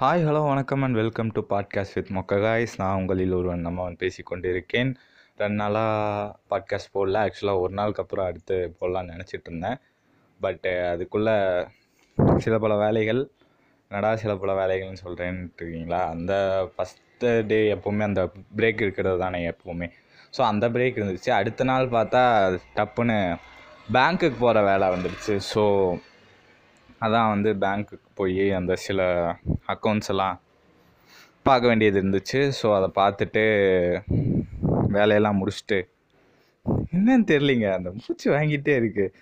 Hi hello வணக்கம் and welcome to podcast with மொக்க guys நான் உங்களில் ஒருவன் நம்ம வந்து பேசிக்கொண்டிருக்கேன். ரெண்டு நாளாக பாட்காஸ்ட் போடல. ஆக்சுவலாக ஒரு நாளுக்கு அப்புறம் அடுத்து போடலான்னு நினச்சிட்டு இருந்தேன். பட்டு அதுக்குள்ளே சில பல வேலைகள் நடா சில பல வேலைகள்னு சொல்கிறேன்ட்டு இருக்கீங்களா அந்த ஃபஸ்ட்டு டே எப்போவுமே அந்த பிரேக் இருக்கிறது தானே எப்போவுமே. ஸோ அந்த பிரேக் இருந்துச்சு. அடுத்த நாள் பார்த்தா டப்புன்னு பேங்க்குக்கு போகிற வேலை வந்துடுச்சு. ஸோ அதான் வந்து பேங்க்குக்கு போய் அந்த சில அக்கௌண்ட்ஸ் எல்லாம் பார்க்க வேண்டியது இருந்துச்சு. ஸோ அதை பார்த்துட்டு வேலையெல்லாம் முடிச்சுட்டு என்னன்னு தெரிலிங்க அந்த மூச்சு வாங்கிட்டே இருக்குது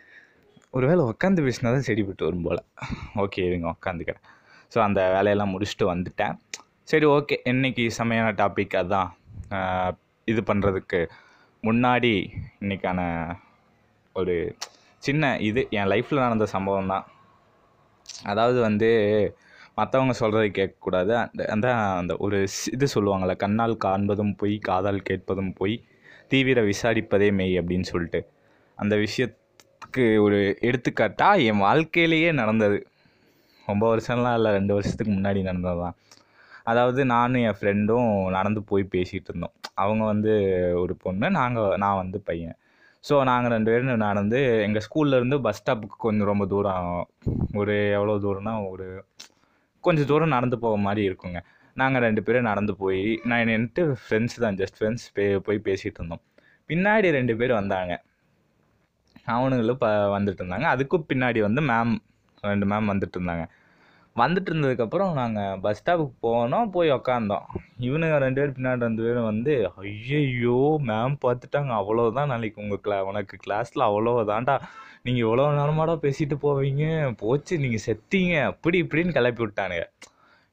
ஒரு வேளை உட்காந்து பேசினா தான் செடிப்பட்டு வரும் போல். ஓகே இருங்க உட்காந்துக்கிறேன் ஸோ அந்த வேலையெல்லாம் முடிச்சுட்டு வந்துட்டேன். சரி ஓகே இன்னைக்கு செமையான டாபிக் அதான். இது பண்ணுறதுக்கு முன்னாடி இன்றைக்கான ஒரு சின்ன இது என் லைஃப்பில் நடந்த சம்பவம் தான். அதாவது வந்து மற்றவங்க சொல்கிறது கேட்கக்கூடாது. அந்த அந்த அந்த ஒரு இது சொல்லுவாங்கள்ல கண்ணால் காண்பதும் பொய் காதால் கேட்பதும் பொய் தீவிர விசாரிப்பதே மெய் அப்படின்னு சொல்லிட்டு. அந்த விஷயத்துக்கு ஒரு எடுத்துக்காட்டாக என் வாழ்க்கையிலேயே நடந்தது. ரொம்ப வருஷம்லாம் இல்லை ரெண்டு வருஷத்துக்கு முன்னாடி நடந்தது தான் அதாவது நானும் என் ஃப்ரெண்டும் நடந்து போய் பேசிகிட்டு இருந்தோம். அவங்க வந்து ஒரு பொண்ணு நாங்கள் நான் வந்து பையன். ஸோ நாங்கள் ரெண்டு பேரும் நான் வந்து எங்கள் ஸ்கூல்லேருந்து பஸ் ஸ்டாப்புக்கு கொஞ்சம் ரொம்ப தூரம் ஒரு எவ்வளோ தூரம்னா ஒரு கொஞ்சம் தூரம் நடந்து போக மாதிரி இருக்குங்க. நாங்கள் ரெண்டு பேரும் நடந்து போய் நான் நின்றுட்டு ஃப்ரெண்ட்ஸ் தான் ஜஸ்ட் ஃப்ரெண்ட்ஸ் பே போய் பேசிகிட்டு இருந்தோம். பின்னாடி ரெண்டு பேர் வந்தாங்க. அவனுங்களும் ப வந்துட்டு இருந்தாங்க. அதுக்கும் பின்னாடி வந்து மேம் ரெண்டு மேம் வந்துட்டு இருந்தாங்க. வந்துட்டு இருந்ததுக்கப்புறம் நாங்கள் பஸ் ஸ்டாப்புக்கு போனோம் போய் உக்காந்தோம். இவனுங்க ரெண்டு பேர் பின்னாடி ரெண்டு பேரும் வந்து ஐயையோ மேம் பார்த்துட்டாங்க அவ்வளோதான் நாளைக்கு உங்கள் கிளா உனக்கு கிளாஸில் அவ்வளோதான்டா நீங்கள் இவ்வளோ நேரமாடா பேசிட்டு போவீங்க. போச்சு நீங்கள் செத்தீங்க. அப்படி இப்படின்னு கிளப்பி விட்டானுங்க.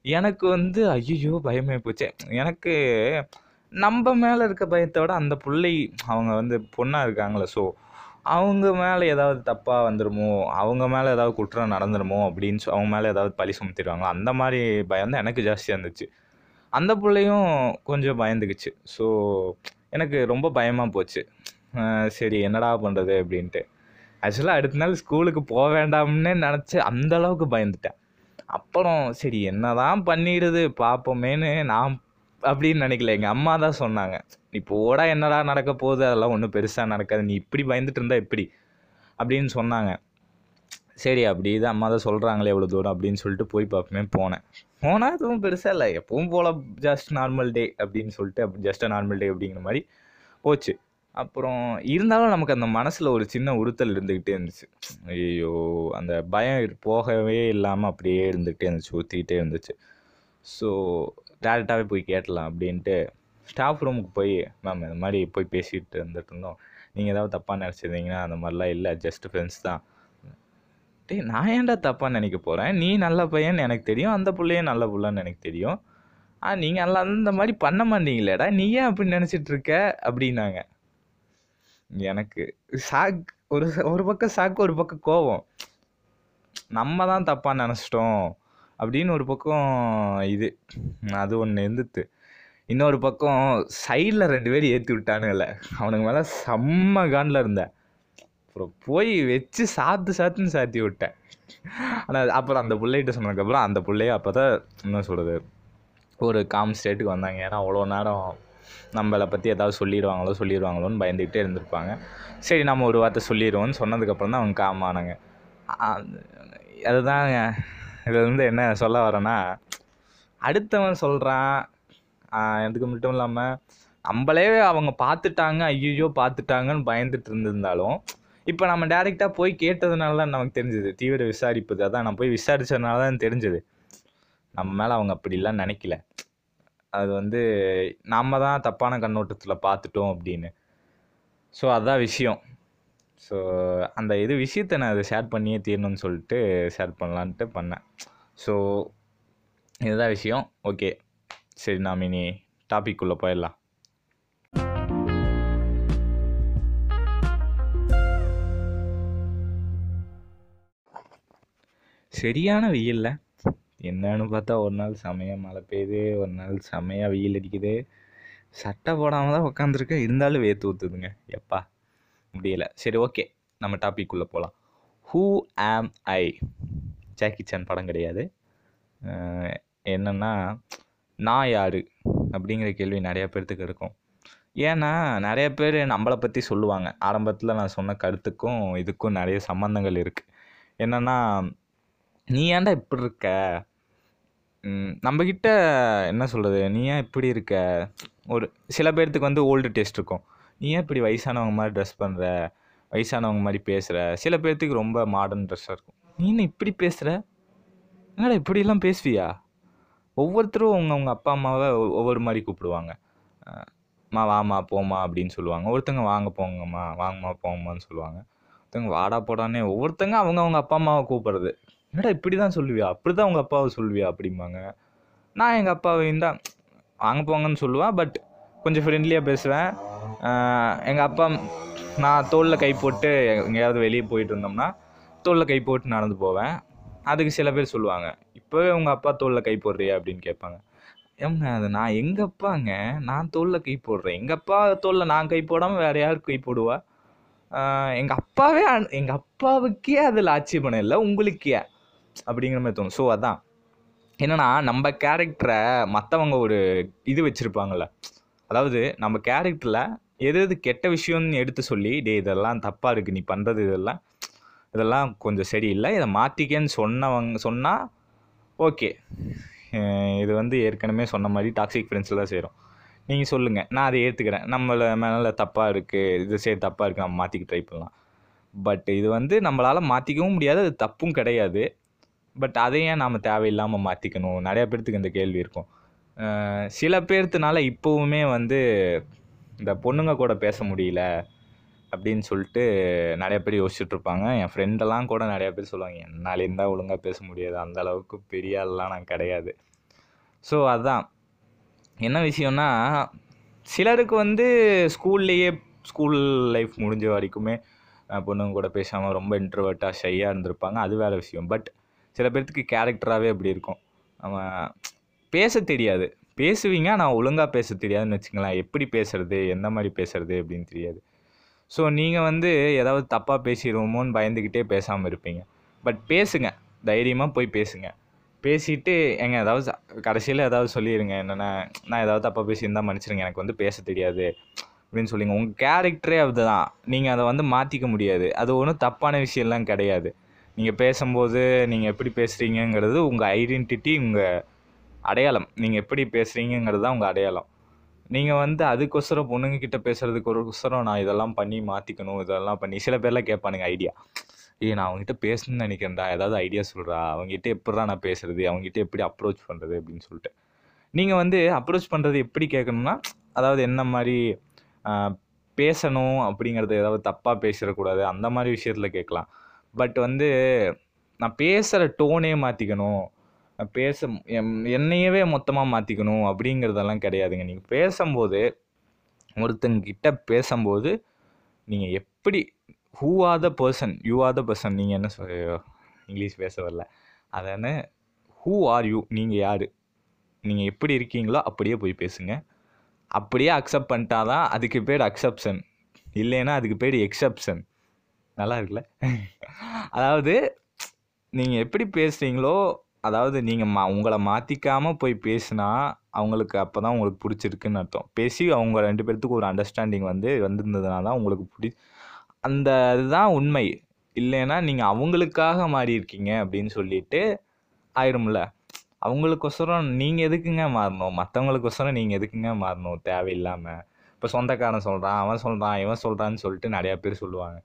எனக்கு வந்து ஐயோ பயமே போச்சு. எனக்கு நம்ம மேலே இருக்க பயத்தை விட அந்த பிள்ளை அவங்க வந்து பொண்ணாக இருக்காங்களே ஸோ அவங்க மேலே ஏதாவது தப்பாக வந்துடுமோ அவங்க மேலே ஏதாவது குற்றம் நடந்துடுமோ அப்படின்னு சொ- அவங்க மேலே ஏதாவது பழி சுமத்திடுவாங்களோ? அந்த மாதிரி பயம் தான் எனக்கு ஜாஸ்தியாக இருந்துச்சு. அந்த பிள்ளையும் கொஞ்சம் பயந்துக்குச்சு. ஸோ எனக்கு ரொம்ப பயமாக போச்சு. சரி என்னடா பண்ணுறது அப்படின்ட்டு. ஆக்சுவலாக அடுத்த நாள் ஸ்கூலுக்கு போக வேண்டாம்னே நினச்சி அந்த அளவுக்கு பயந்துட்டேன். அப்புறம் சரி என்ன தான் பண்ணிடுது பார்ப்போமேன்னு நான் அப்படின்னு நினைக்கல. எங்கள் அம்மா தான் சொன்னாங்க. நீ போடா என்னடா நடக்க போகுது? அதெல்லாம் ஒன்றும் பெருசாக நடக்காது. நீ இப்படி பயந்துட்டு இருந்தா எப்படி? அப்படின்னு சொன்னாங்க. சரி அப்படி இது அம்மா தான் சொல்கிறாங்களே எவ்வளோ தூரம் அப்படின்னு சொல்லிட்டு போய் பார்ப்போமே போனேன். போனால் எதுவும் பெருசாக இல்லை. எப்பவும் போல் ஜஸ்ட் நார்மல் டே அப்படின்னு சொல்லிட்டு அப்படி ஜஸ்ட் நார்மல் டே அப்படிங்கிற மாதிரி போச்சு. அப்புறம் இருந்தாலும் நமக்கு அந்த மனசில் ஒரு சின்ன உறுத்தல் இருந்துக்கிட்டே இருந்துச்சு. ஐயோ அந்த பயம் போகவே இல்லாமல் அப்படியே இருந்துகிட்டே இருந்துச்சு ஊற்றிக்கிட்டே இருந்துச்சு. ஸோ டேரெக்டாகவே போய் கேட்டலாம் அப்படின்ட்டு ஸ்டாஃப் ரூமுக்கு போய் மேம் இந்த மாதிரி போய் பேசிகிட்டு இருந்துட்டு இருந்தோம். நீங்கள் ஏதாவது தப்பாக நினச்சிருந்தீங்கன்னா அந்த மாதிரிலாம் இல்லை ஜஸ்ட் ஃப்ரெண்ட்ஸ் தான். டேய் நான் ஏன்டா தப்பாக நினைக்க போகிறேன் நீ நல்ல பையன் எனக்கு தெரியும் அந்த பிள்ளையும் நல்ல பிள்ளைன்னு எனக்கு தெரியும். ஆ நீங்கள் நல்லா அந்த மாதிரி பண்ண மாட்டீங்களேடா நீ ஏன் அப்படி நினச்சிட்டு இருக்க? அப்படின்னாங்க. எனக்கு சாக் ஒரு ஒரு பக்கம் சாக்கு ஒரு பக்கம் கோவம். நம்ம தான் தப்பாக நினச்சிட்டோம். அப்படின்னு ஒரு பக்கம் இது. அது ஒன்று இருந்துத்து இன்னொரு பக்கம் சைடில் ரெண்டு பேர் ஏற்றி விட்டானுங்கல்ல. அவனுங்க மேலே செம்ம காண்டில் இருந்தேன். அப்புறம் போய் வச்சு சாத்து சாத்துன்னு சாத்தி விட்டேன். ஆனால் அப்புறம் அந்த பிள்ளைகிட்ட சொன்னதுக்கப்புறம் அந்த பிள்ளைய அப்போ தான் என்ன சொல்கிறது ஒரு காம் ஸ்டேட்டுக்கு வந்தாங்க. ஏன்னா அவ்வளோ நேரம் நம்மளை பற்றி ஏதாவது சொல்லிடுவாங்களோ சொல்லிடுவாங்களோன்னு பயந்துக்கிட்டே இருந்திருப்பாங்க. சரி நம்ம ஒரு வார்த்தை சொல்லிடுவோம்னு சொன்னதுக்கப்புறம் தான் அவங்க காமானாங்க அதுதாங்க. இதுலேருந்து என்ன சொல்ல வரேன்னா அடுத்தவன் சொல்கிறான் இதுக்கு மட்டும் இல்லாமல் நம்மளே அவங்க பார்த்துட்டாங்க ஐயோ பார்த்துட்டாங்கன்னு பயந்துட்டு இருந்திருந்தாலும் இப்போ நம்ம டேரெக்டாக போய் கேட்டதுனால தான் நமக்கு தெரிஞ்சது. தீவிர விசாரிப்பது. அதான் நான் போய் விசாரிச்சதுனால தான் தெரிஞ்சது. நம்ம மேலே அவங்க அப்படிலாம் நினைக்கல. அது வந்து நம்ம தான் தப்பான கண்ணோட்டத்தில் பார்த்துட்டோம் அப்படின்னு. ஸோ அதான் விஷயம். ஸோ அந்த இது விஷயத்த நான் அதை ஷேர் பண்ணியே தீரணும்னு சொல்லிட்டு ஷேர் பண்ணலான்ட்டு பண்ணேன். ஸோ இதுதான் விஷயம். ஓகே சரி நாம் இனி டாபிக் உள்ளே போயிடலாம். சரியான வெயிலில் என்னன்னு பார்த்தா ஒரு நாள் செமையாக மழை பெய்யுது ஒரு நாள் செமையாக வெயில் அடிக்குது. சட்டை போடாமல் தான் உட்காந்துருக்கேன் இருந்தாலும் வேர்த்து ஊற்றுதுங்க எப்பா? முடியலை. சரி ஓகே நம்ம டாபிக் உள்ளே போகலாம் ஹூ ஆம் ஐ ஜாக்கி சான் படம் கிடையாது. என்னென்னா நான் யார்? அப்படிங்கிற கேள்வி நிறையா பேர்த்துக்கு இருக்கும். ஏன்னா நிறைய பேர் நம்மளை பற்றி சொல்லுவாங்க. ஆரம்பத்தில் நான் சொன்ன கருத்துக்கும் இதுக்கும் நிறைய சம்மந்தங்கள் இருக்குது என்னென்னா நீ ஏன்டா இப்படி இருக்க? நம்மக்கிட்ட என்ன சொல்கிறது நீ ஏன் இப்படி இருக்க? ஒரு சில பேர்த்துக்கு வந்து ஓல்டு டேஸ்ட் இருக்கும். நீ ஏன் இப்படி வயசானவங்க மாதிரி ட்ரெஸ் பண்ணுற வயசானவங்க மாதிரி பேசுகிற சில பேர்த்துக்கு ரொம்ப மாடர்ன் ட்ரெஸ்ஸாக இருக்கும். நீ என்ன இப்படி பேசுகிற என்னடா இப்படிலாம் பேசுவியா? ஒவ்வொருத்தரும் அவங்க அவங்க அப்பா அம்மாவை ஒவ்வொரு மாதிரி கூப்பிடுவாங்க. அம்மா வாமா போமா அப்படின்னு சொல்லுவாங்க. ஒருத்தங்க வாங்க போங்கம்மா வாங்கம்மா போங்கம்மான்னு சொல்லுவாங்க. ஒருத்தங்க வாடா போடானே ஒவ்வொருத்தங்க அவங்க அவங்க அப்பா அம்மாவை கூப்பிட்றது. என்னடா இப்படி தான் சொல்லுவியா? அப்படி தான் உங்கள் அப்பாவை சொல்லுவியா? அப்படிம்பாங்க. நான் எங்கள் அப்பாவையும் தான் வாங்க போங்கன்னு சொல்லுவேன் பட் கொஞ்சம் ஃப்ரெண்ட்லியாக பேசுவேன். எங்கள் அப்பா நான் தோளில் கை போட்டு எங்கேயாவது வெளியே போயிட்டு இருந்தோம்னா தோளில் கை போட்டு நடந்து போவேன். அதுக்கு சில பேர் சொல்லுவாங்க இப்போவே உங்கள் அப்பா தோளில் கை போடுறியா? அப்படின்னு கேட்பாங்க. ஏங்க அது நான் எங்கள் அப்பாங்க? நான் தோளில் கை போடுறேன். எங்கள் அப்பா தோளில் நான் கை போடாமல் வேறு யார் கை போடுவா? எங்கள் அப்பாவே எங்கள் அப்பாவுக்கே அதில் ஆட்சேபணம் இல்லை உங்களுக்கே அப்படிங்கிற மாதிரி தோணும். ஸோ அதான். என்னென்னா நம்ம கேரக்டரை மற்றவங்க ஒரு இது வச்சுருப்பாங்கல்ல அதாவது நம்ம கேரக்டரில் எது எது கெட்ட விஷயம்னு எடுத்து சொல்லி டே இதெல்லாம் தப்பாக இருக்குது நீ பண்ணுறது இதெல்லாம் இதெல்லாம் கொஞ்சம் சரியில்லை இதை மாற்றிக்கன்னு சொன்னவங்க சொன்னால் ஓகே. இது வந்து ஏற்கனவே சொன்ன மாதிரி டாக்ஸிக் ஃப்ரெண்ட்ஸில் தான் சேரும். நீங்கள் சொல்லுங்கள் நான் அதை ஏற்றுக்கிறேன் நம்மளை மேலே தப்பாக இருக்குது இது சரி தப்பாக இருக்குது நம்ம மாற்றிக்க ட்ரை பண்ணலாம். பட் இது வந்து நம்மளால் மாற்றிக்கவும் முடியாது அது தப்பும் கிடையாது. பட் அதை ஏன் நாம் தேவையில்லாமல் மாற்றிக்கணும் நிறையா பேர்த்துக்கு இந்த கேள்வி இருக்கும். சில பேர்த்துனால இப்போவுமே வந்து இந்த பொண்ணுங்க கூட பேச முடியல அப்படின்னு சொல்லிட்டு நிறைய பேர் யோசிச்சுட்ருப்பாங்க என் ஃப்ரெண்டெல்லாம் கூட நிறைய பேர் சொல்லுவாங்க என்னால் இருந்தால் ஒழுங்காக பேச முடியாது. அந்த அளவுக்கு பெரிய ஆள்லாம் நான் கிடையாது. ஸோ அதுதான் என்ன விஷயம்னா சிலருக்கு வந்து ஸ்கூல்லையே ஸ்கூல் லைஃப் முடிஞ்ச வரைக்குமே பொண்ணுங்க கூட பேசாமல் ரொம்ப இன்ட்ரவர்ட்டாக ஷையாக இருந்திருப்பாங்க. அது வேறு விஷயம். பட் சில பேர்த்துக்கு கேரக்டராகவே அப்படி இருக்கும். அவன் பேச தெரியாது. பேசுவீங்க ஆனால் ஒழுங்காக பேச தெரியாதுன்னு வச்சுங்களேன் எப்படி பேசுறது எந்த மாதிரி பேசுறது அப்படின்னு தெரியாது. ஸோ நீங்கள் வந்து ஏதாவது தப்பாக பேசிடுவோமோன்னு பயந்துக்கிட்டே பேசாமல் இருப்பீங்க. பட் பேசுங்க. தைரியமாக போய் பேசுங்க. பேசிட்டு எங்க ஏதாவது கடைசியில் ஏதாவது சொல்லிடுங்க என்னென்ன நான் ஏதாவது தப்பாக பேசியிருந்தால் மன்னிச்சிருங்க. எனக்கு வந்து பேச தெரியாது அப்படின்னு சொல்லிங்க உங்கள் கேரக்டரே அதுதான். நீங்கள் அதை வந்து மாற்றிக்க முடியாது. அது ஒன்றும் தப்பான விஷயம்லாம் கிடையாது. நீங்கள் பேசும்போது நீங்கள் எப்படி பேசுகிறீங்கங்கிறது உங்கள் ஐடென்டிட்டி உங்கள் அடையாளம். நீங்கள் எப்படி பேசுகிறீங்கிறது தான் உங்கள் அடையாளம். நீங்கள் வந்து அதுக்கொசரம் பொண்ணுங்க பேசுகிறதுக்கு பேசுறதுக்கு ஒருக்கொசரம் நான் இதெல்லாம் பண்ணி மாற்றிக்கணும் இதெல்லாம் பண்ணி சில பேர்லாம் கேட்பானுங்க ஐடியா. ஏய் நான் அவங்ககிட்ட பேசணும்னு நினைக்கிறேன்டா. ஏதாவது ஐடியா சொல்கிறா அவங்ககிட்ட எப்படிடா நான் பேசுறது? அவங்ககிட்ட எப்படி அப்ரோச் பண்ணுறது அப்படின்னு சொல்லிட்டு. நீங்கள் வந்து அப்ரோச் பண்ணுறது எப்படி கேட்கணும்னா அதாவது என்ன மாதிரி பேசணும் அப்படிங்கிறது ஏதாவது தப்பாக பேசிடக்கூடாது. அந்த மாதிரி விஷயத்தில் கேட்கலாம். பட் வந்து நான் பேசுகிற டோனே மாற்றிக்கணும் பேச எம்- என்னையவே மொத்தமாக மாற்றிக்கணும் அப்படிங்கிறதெல்லாம் கிடையாதுங்க. நீங்கள் பேசும்போது ஒருத்தங்கிட்ட பேசும்போது நீங்கள் எப்படி who are the person you are the person நீங்கள் என்ன சொல் இங்கிலீஷ் பேச வரல. அதான ஹூ ஆர் யூ நீங்கள் யார் நீங்கள் எப்படி இருக்கீங்களோ அப்படியே போய் பேசுங்க. அப்படியே அக்செப்ட் பண்ணிட்டாதான் அதுக்கு பேர் அக்செப்ஷன் இல்லைன்னா அதுக்கு பேர் எக்ஸப்ஷன் நல்லா இருக்குல்ல? அதாவது நீங்கள் எப்படி பேசுகிறீங்களோ அதாவது நீங்கள் மா உங்களை மாற்றிக்காமல் போய் பேசினா அவங்களுக்கு அப்போ தான் உங்களுக்கு பிடிச்சிருக்குன்னு அர்த்தம். பேசி அவங்க ரெண்டு பேர்த்துக்கு ஒரு அண்டர்ஸ்டாண்டிங் வந்து வந்திருந்ததுனால தான் உங்களுக்கு பிடி அந்த இதுதான் உண்மை. இல்லைன்னா நீங்கள் அவங்களுக்காக மாறி இருக்கீங்க அப்படின்னு சொல்லிட்டு ஆயிரும்ல. அவங்களுக்கொசரம் நீங்கள் எதுக்குங்க மாறணும்? மற்றவங்களுக்கொசரம் நீங்கள் எதுக்குங்க மாறணும்? தேவையில்லாமல் இப்போ சொந்தக்காரன் சொல்கிறான் அவன் சொல்கிறான் இவன் சொல்கிறான்னு சொல்லிட்டு நிறையா பேர் சொல்லுவாங்க.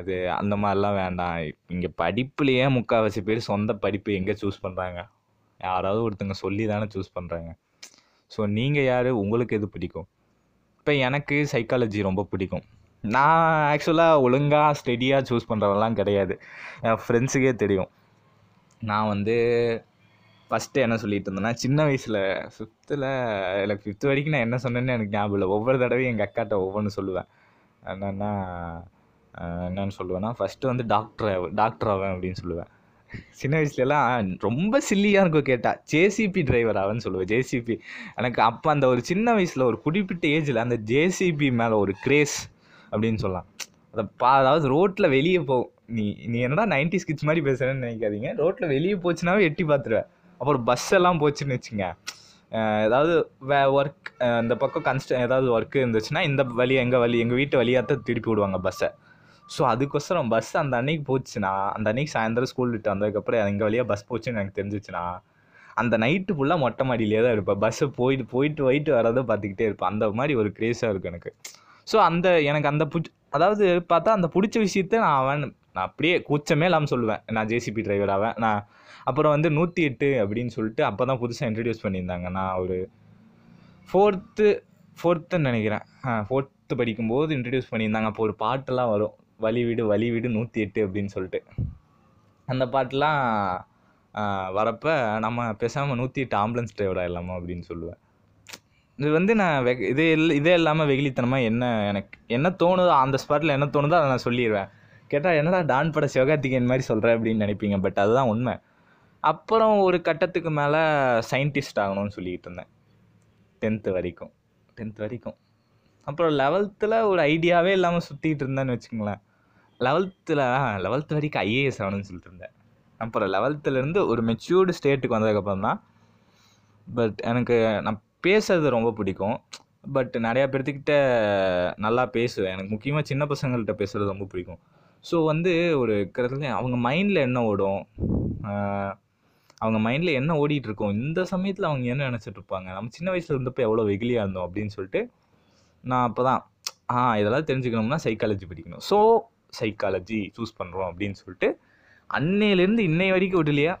இது அந்த மாதிரிலாம் வேண்டாம். இங்கே படிப்புலேயே முக்கால்வாசி பேர் சொந்த படிப்பு எங்கே சூஸ் பண்ணுறாங்க யாராவது ஒருத்தங்க சொல்லி தானே சூஸ் பண்ணுறாங்க ஸோ நீங்கள் யார்? உங்களுக்கு எது பிடிக்கும்? இப்போ எனக்கு சைக்காலஜி ரொம்ப பிடிக்கும். நான் ஆக்சுவலாக ஒழுங்காக ஸ்டெடியாக சூஸ் பண்ணுறவெல்லாம் கிடையாது. என் ஃப்ரெண்ட்ஸுக்கே தெரியும். நான் வந்து ஃபஸ்ட்டு என்ன சொல்லிட்டு இருந்தேன்னா சின்ன வயசில் ஃபிஃப்த்தில் எனக்கு ஃபிஃப்த் வரைக்கும் நான் என்ன சொன்னேன்னு எனக்கு ஞாபகம் இல்லை. ஒவ்வொரு தடவையும் எங்கள் அக்காட்ட ஒவ்வொன்று சொல்லுவேன். என்னென்னா என்னன்னு சொல்லுவேன்னா ஃபஸ்ட்டு வந்து டாக்டர் டாக்டர் ஆவேன் அப்படின்னு சொல்லுவேன். சின்ன வயசுலலாம் ரொம்ப சில்லியாக இருக்கும் கேட்டால் ஜேசிபி டிரைவர் ஆவேன்னு சொல்லுவேன் ஜேசிபி எனக்கு அப்போ அந்த ஒரு சின்ன வயசில் ஒரு குறிப்பிட்ட ஏஜில் அந்த ஜேசிபி மேலே ஒரு கிரேஸ் அப்படின்னு சொல்லலாம். அதை பா அதாவது ரோட்டில் வெளியே போ நீ நீ என்னடா நைன்டி ஸ்கிட்ஸ் மாதிரி பேசுகிறேன்னு நினைக்காதீங்க. ரோட்டில் வெளியே போச்சுனாவே எட்டி பார்த்துருவேன் அப்புறம் பஸ் எல்லாம் போச்சுன்னு வச்சுங்க ஏதாவது வே ஒர்க் இந்த பக்கம் கன்ஸ்ட ஏதாவது ஒர்க்கு இருந்துச்சுன்னா இந்த வழி எங்கள் வழி எங்கள் வீட்டு வழியாக தான் திருப்பி விடுவாங்க பஸ்ஸை ஸோ அதுக்கோசரம் பஸ் அந்த அன்னைக்கு போச்சுன்னா அந்த அன்னைக்கு சாயந்தரம் ஸ்கூல் விட்டு வந்ததுக்கப்புறம் எங்கள் வழியாக பஸ் போச்சுன்னு எனக்கு தெரிஞ்சிச்சுன்னா அந்த நைட்டு ஃபுல்லாக மொட்டை மாடியிலே தான் இருப்பேன். பஸ்ஸை போயிட்டு போயிட்டு போயிட்டு வரதை பார்த்துக்கிட்டே இருப்பேன். அந்த மாதிரி ஒரு க்ரேஸாக இருக்கும் எனக்கு. ஸோ அந்த எனக்கு அந்த பிடிச்ச அதாவது பார்த்தா அந்த பிடிச்ச விஷயத்த நான் அவன் நான் அப்படியே கூச்சமே இல்லாமல் சொல்லுவேன். நான் ஜேசிபி டிரைவர் ஆவேன் நான் அப்புறம் வந்து நூற்றி எட்டு அப்படின்னு சொல்லிட்டு அப்போ தான் புதுசாக இன்ட்ரடியூஸ் பண்ணியிருந்தாங்க நான் ஒரு ஃபோர்த்து ஃபோர்த்துன்னு நினைக்கிறேன் ஃபோர்த்து படிக்கும்போது இன்ட்ரடியூஸ் பண்ணியிருந்தாங்க. அப்போ ஒரு பாட்டெல்லாம் வரும். வழி வீடு வழி வீடு நூற்றி எட்டு அப்படின்னு சொல்லிட்டு. அந்த பாட்டெலாம் வரப்போ நம்ம பேசாமல் நூற்றி எட்டு ஆம்புலன்ஸ் டிரைவர் இல்லாமல் அப்படின்னு சொல்லுவேன். இது வந்து நான் வெ இதே இல்லை இதே இல்லாமல் வெகுளித்தனமாக என்ன எனக்கு என்ன தோணுதோ அந்த ஸ்பாட்டில் என்ன தோணுதோ அதை நான் சொல்லிடுவேன் கேட்டால் என்னடா டான் பட சிவகார்த்திகேயன் மாதிரி சொல்கிறேன் அப்படின்னு நினைப்பீங்க. பட் அதுதான் உண்மை. அப்புறம் ஒரு கட்டத்துக்கு மேலே சயின்டிஸ்ட் ஆகணும்னு சொல்லிக்கிட்டு இருந்தேன். டென்த்து வரைக்கும். டென்த் வரைக்கும். அப்புறம் லெவல்த்தில் ஒரு ஐடியாவே இல்லாமல் சுற்றிக்கிட்டு இருந்தேன்னு வச்சுங்களேன் லெவல்த்தில் லெவல்த்து வரைக்கும் ஐஏஎஸ் ஆகணும்னு சொல்லிட்டு இருந்தேன். அப்புறம் லெவல்த்துலேருந்து ஒரு மெச்சூர்டு ஸ்டேட்டுக்கு வந்ததுக்கப்புறம் தான் பட் எனக்கு நான் பேசுறது ரொம்ப பிடிக்கும். பட் நிறையா பேர்த்துக்கிட்ட நல்லா பேசுவேன். எனக்கு முக்கியமாக சின்ன பசங்கள்கிட்ட பேசுகிறது ரொம்ப பிடிக்கும். ஸோ வந்து ஒரு கிட்டத்தட்ட அவங்க மைண்டில் என்ன ஓடும் அவங்க மைண்டில் என்ன ஓடிட்டு இந்த சமயத்தில் அவங்க என்ன நினச்சிட்ருப்பாங்க நம்ம சின்ன வயசில் இருந்தப்போ எவ்வளோ வெகுலியாக இருந்தோம் அப்படின்னு சொல்லிட்டு நான் அப்போ தான் ஆ இதெல்லாம் தெரிஞ்சுக்கணும்னா சைக்காலஜி படிக்கணும். ஸோ சைக்காலஜி சூஸ் பண்ணுறோம் அப்படின்னு சொல்லிட்டு அன்னையிலேருந்து இன்னை வரைக்கும் விடலையா?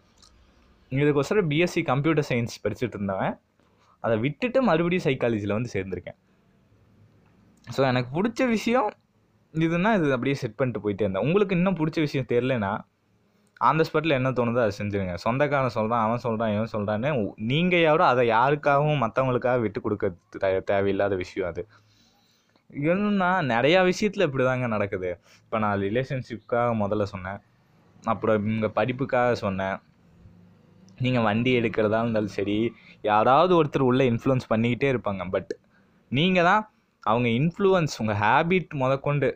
இதுக்கோசரம் பிஎஸ்சி கம்ப்யூட்டர் சயின்ஸ் படிச்சுட்டு இருந்தவன். அதை விட்டுட்டு மறுபடியும் சைக்காலஜியில் வந்து சேர்ந்துருக்கேன். ஸோ எனக்கு பிடிச்ச விஷயம் இதுன்னா இது அப்படியே செட் பண்ணிட்டு போயிட்டே இருந்தேன். உங்களுக்கு இன்னும் பிடிச்ச விஷயம் தெரிலனா ஆன் ஸ்பாட்டில் என்ன தோணுதோ அதை செஞ்சுருங்க. சொந்தக்காரன் சொல்கிறான் அவன் சொல்கிறான் இவன் சொல்கிறான்னு நீங்கள் யாரோ அதை யாருக்காகவும் மற்றவங்களுக்காக விட்டு கொடுக்க தே- தேவையில்லாத விஷயம் அது. என்னன்னா நிறையா விஷயத்தில் இப்படி தாங்க நடக்குது. இப்போ நான் ரிலேஷன்ஷிப்காக முதல்ல சொன்னேன். அப்புறம் இங்கே படிப்புக்காக சொன்னேன். நீங்கள் வண்டி எடுக்கிறதா இருந்தாலும் சரி யாராவது ஒருத்தர் உள்ளே இன்ஃப்ளூயன்ஸ் பண்ணிக்கிட்டே இருப்பாங்க. பட் நீங்கள் தான் அவங்க இன்ஃப்ளூயன்ஸ் உங்கள் ஹேபிட் முதற்கொண்டு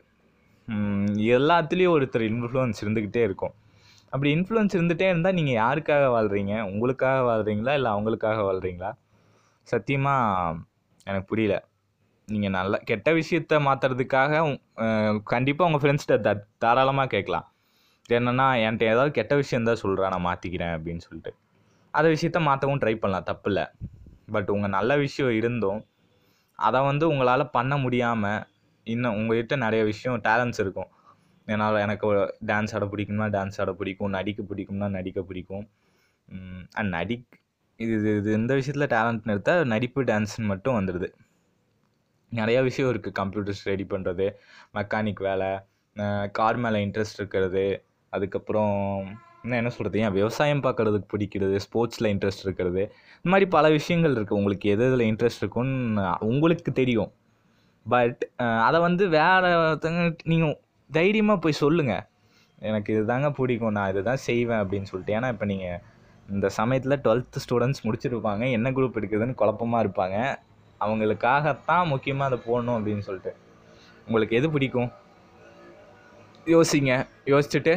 எல்லாத்துலேயும் ஒருத்தர் இன்ஃப்ளூயன்ஸ் இருந்துக்கிட்டே இருக்கும். அப்படி இன்ஃப்ளூயன்ஸ் இருந்துகிட்டே இருந்தால் நீங்கள் யாருக்காக வாழ்கிறீங்க உங்களுக்காக வாழ்கிறீங்களா இல்லை அவங்களுக்காக வாழ்கிறீங்களா சத்தியமாக எனக்கு புரியல. நீங்கள் நல்ல கெட்ட விஷயத்த மாற்றுறதுக்காக கண்டிப்பாக உங்கள் ஃப்ரெண்ட்ஸ்கிட்ட த தாராளமாக கேட்கலாம். என்னென்னா என்கிட்ட ஏதாவது கெட்ட விஷயம் தான் சொல்கிறா நான் மாற்றிக்கிறேன் அப்படின்னு சொல்லிட்டு. அந்த விஷயத்த மாற்றவும் ட்ரை பண்ணலாம் தப்பில்லை பட் உங்கள் நல்ல விஷயம் இருந்தும் அதை வந்து உங்களால் பண்ண முடியாமல் இன்னும் உங்கள்கிட்ட நிறைய விஷயம் டேலண்ட்ஸ் இருக்கும். என்னால் எனக்கு டான்ஸ் ஆட பிடிக்கும்னா டான்ஸ் ஆட பிடிக்கும் நடிக்க பிடிக்கும்னா நடிக்க பிடிக்கும். அண்ட் நடிக் இது இது இது இந்த விஷயத்தில் டேலண்ட்னு எடுத்தால் நடிப்பு டான்ஸ்னு மட்டும் வந்துடுது நிறையா விஷயம் இருக்குது கம்ப்யூட்டர்ஸ் ரெடி பண்ணுறது மெக்கானிக் வேலை கார் மேலே இன்ட்ரெஸ்ட் இருக்கிறது அதுக்கப்புறம் இன்னும் என்ன சொல்கிறது ஏன் விவசாயம் பார்க்குறதுக்கு பிடிக்கிறது ஸ்போர்ட்ஸில் இன்ட்ரெஸ்ட் இருக்கிறது இந்த மாதிரி பல விஷயங்கள் இருக்குது உங்களுக்கு எது இதில் இன்ட்ரெஸ்ட் இருக்குன்னு உங்களுக்கு தெரியும். பட் அதை வந்து வேறு ஒருத்தங்க நீங்கள் தைரியமாக போய் சொல்லுங்கள் எனக்கு இதுதாங்க பிடிக்கும். நான் இதுதான் செய்வேன் அப்படின்னு சொல்லிட்டு. ஏன்னா இப்போ நீங்கள் இந்த சமயத்தில் டுவெல்த்து ஸ்டூடெண்ட்ஸ் முடிச்சிருப்பாங்க. என்ன குரூப் எடுக்குதுன்னு குழப்பமாக இருப்பாங்க. அவங்களுக்காகத்தான் முக்கியமாக அதை போடணும் அப்படின்னு சொல்லிட்டு. உங்களுக்கு எது பிடிக்கும்? யோசிங்க. யோசிச்சுட்டு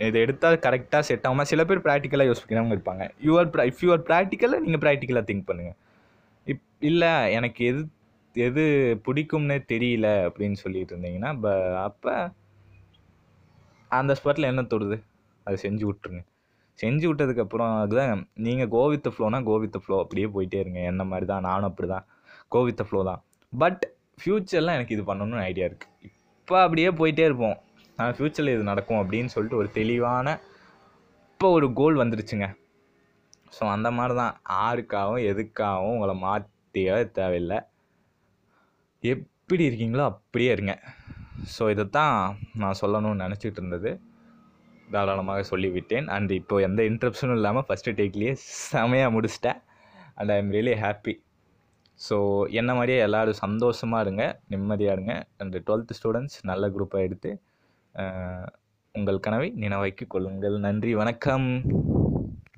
இதை எடுத்தால் கரெக்டாக செட் ஆகுமா? சில பேர் ப்ராக்டிக்கலாக யோசிக்கிறவங்க இருப்பாங்க. யூஆர் இஃப் யூஆர் ப்ராக்டிக்கலாக நீங்கள் ப்ராக்டிக்கலாக திங்க் பண்ணுங்கள் இப் இல்லை எனக்கு எது எது பிடிக்கும்னே தெரியல அப்படின்னு சொல்லிட்டு இருந்தீங்கன்னா ப அப்போ அந்த ஸ்பாட்டில் என்ன தொடுது? அதை செஞ்சு விட்ருங்க செஞ்சு விட்டதுக்கப்புறம் அதுதான் நீங்கள் கோவித்த ஃப்ளோனா கோவித்த ஃப்ளோ அப்படியே போயிட்டே இருங்க. என்ன மாதிரி தான்? நானும் அப்படி தான் கோவித்த ஃப்ளோ தான். பட் ஃப்யூச்சரில் எனக்கு இது பண்ணணும்னு ஐடியா இருக்குது இப்போ அப்படியே போயிட்டே இருப்போம். நான் ஃப்யூச்சரில் இது நடக்கும் அப்படின்னு சொல்லிட்டு ஒரு தெளிவான இப்போ ஒரு கோல் வந்துருச்சுங்க. ஸோ அந்த மாதிரி தான். ஆருக்காகவும் எதுக்காகவும் உங்களை மாற்றியே தேவையில்லை. எப்படி இருக்கீங்களோ அப்படியே இருங்க. ஸோ இதை தான் நான் சொல்லணும்னு நினச்சிட்டு இருந்தது. தாராளமாக சொல்லிவிட்டேன். அண்ட் இப்போ எந்த இன்ட்ரப்ஷனும் இல்லாமல் ஃபஸ்ட்டு டேக்லேயே செமையாக முடிச்சிட்டேன் and I am really happy so என்ன மாதிரியே எல்லோரும் சந்தோஷமாக இருங்க நிம்மதியாக இருங்க. அண்ட் டுவெல்த் ஸ்டூடெண்ட்ஸ் நல்ல குரூப்பாக எடுத்து உங்கள் கனவை நினைவைக்கு கொள்ளுங்கள். நன்றி வணக்கம்.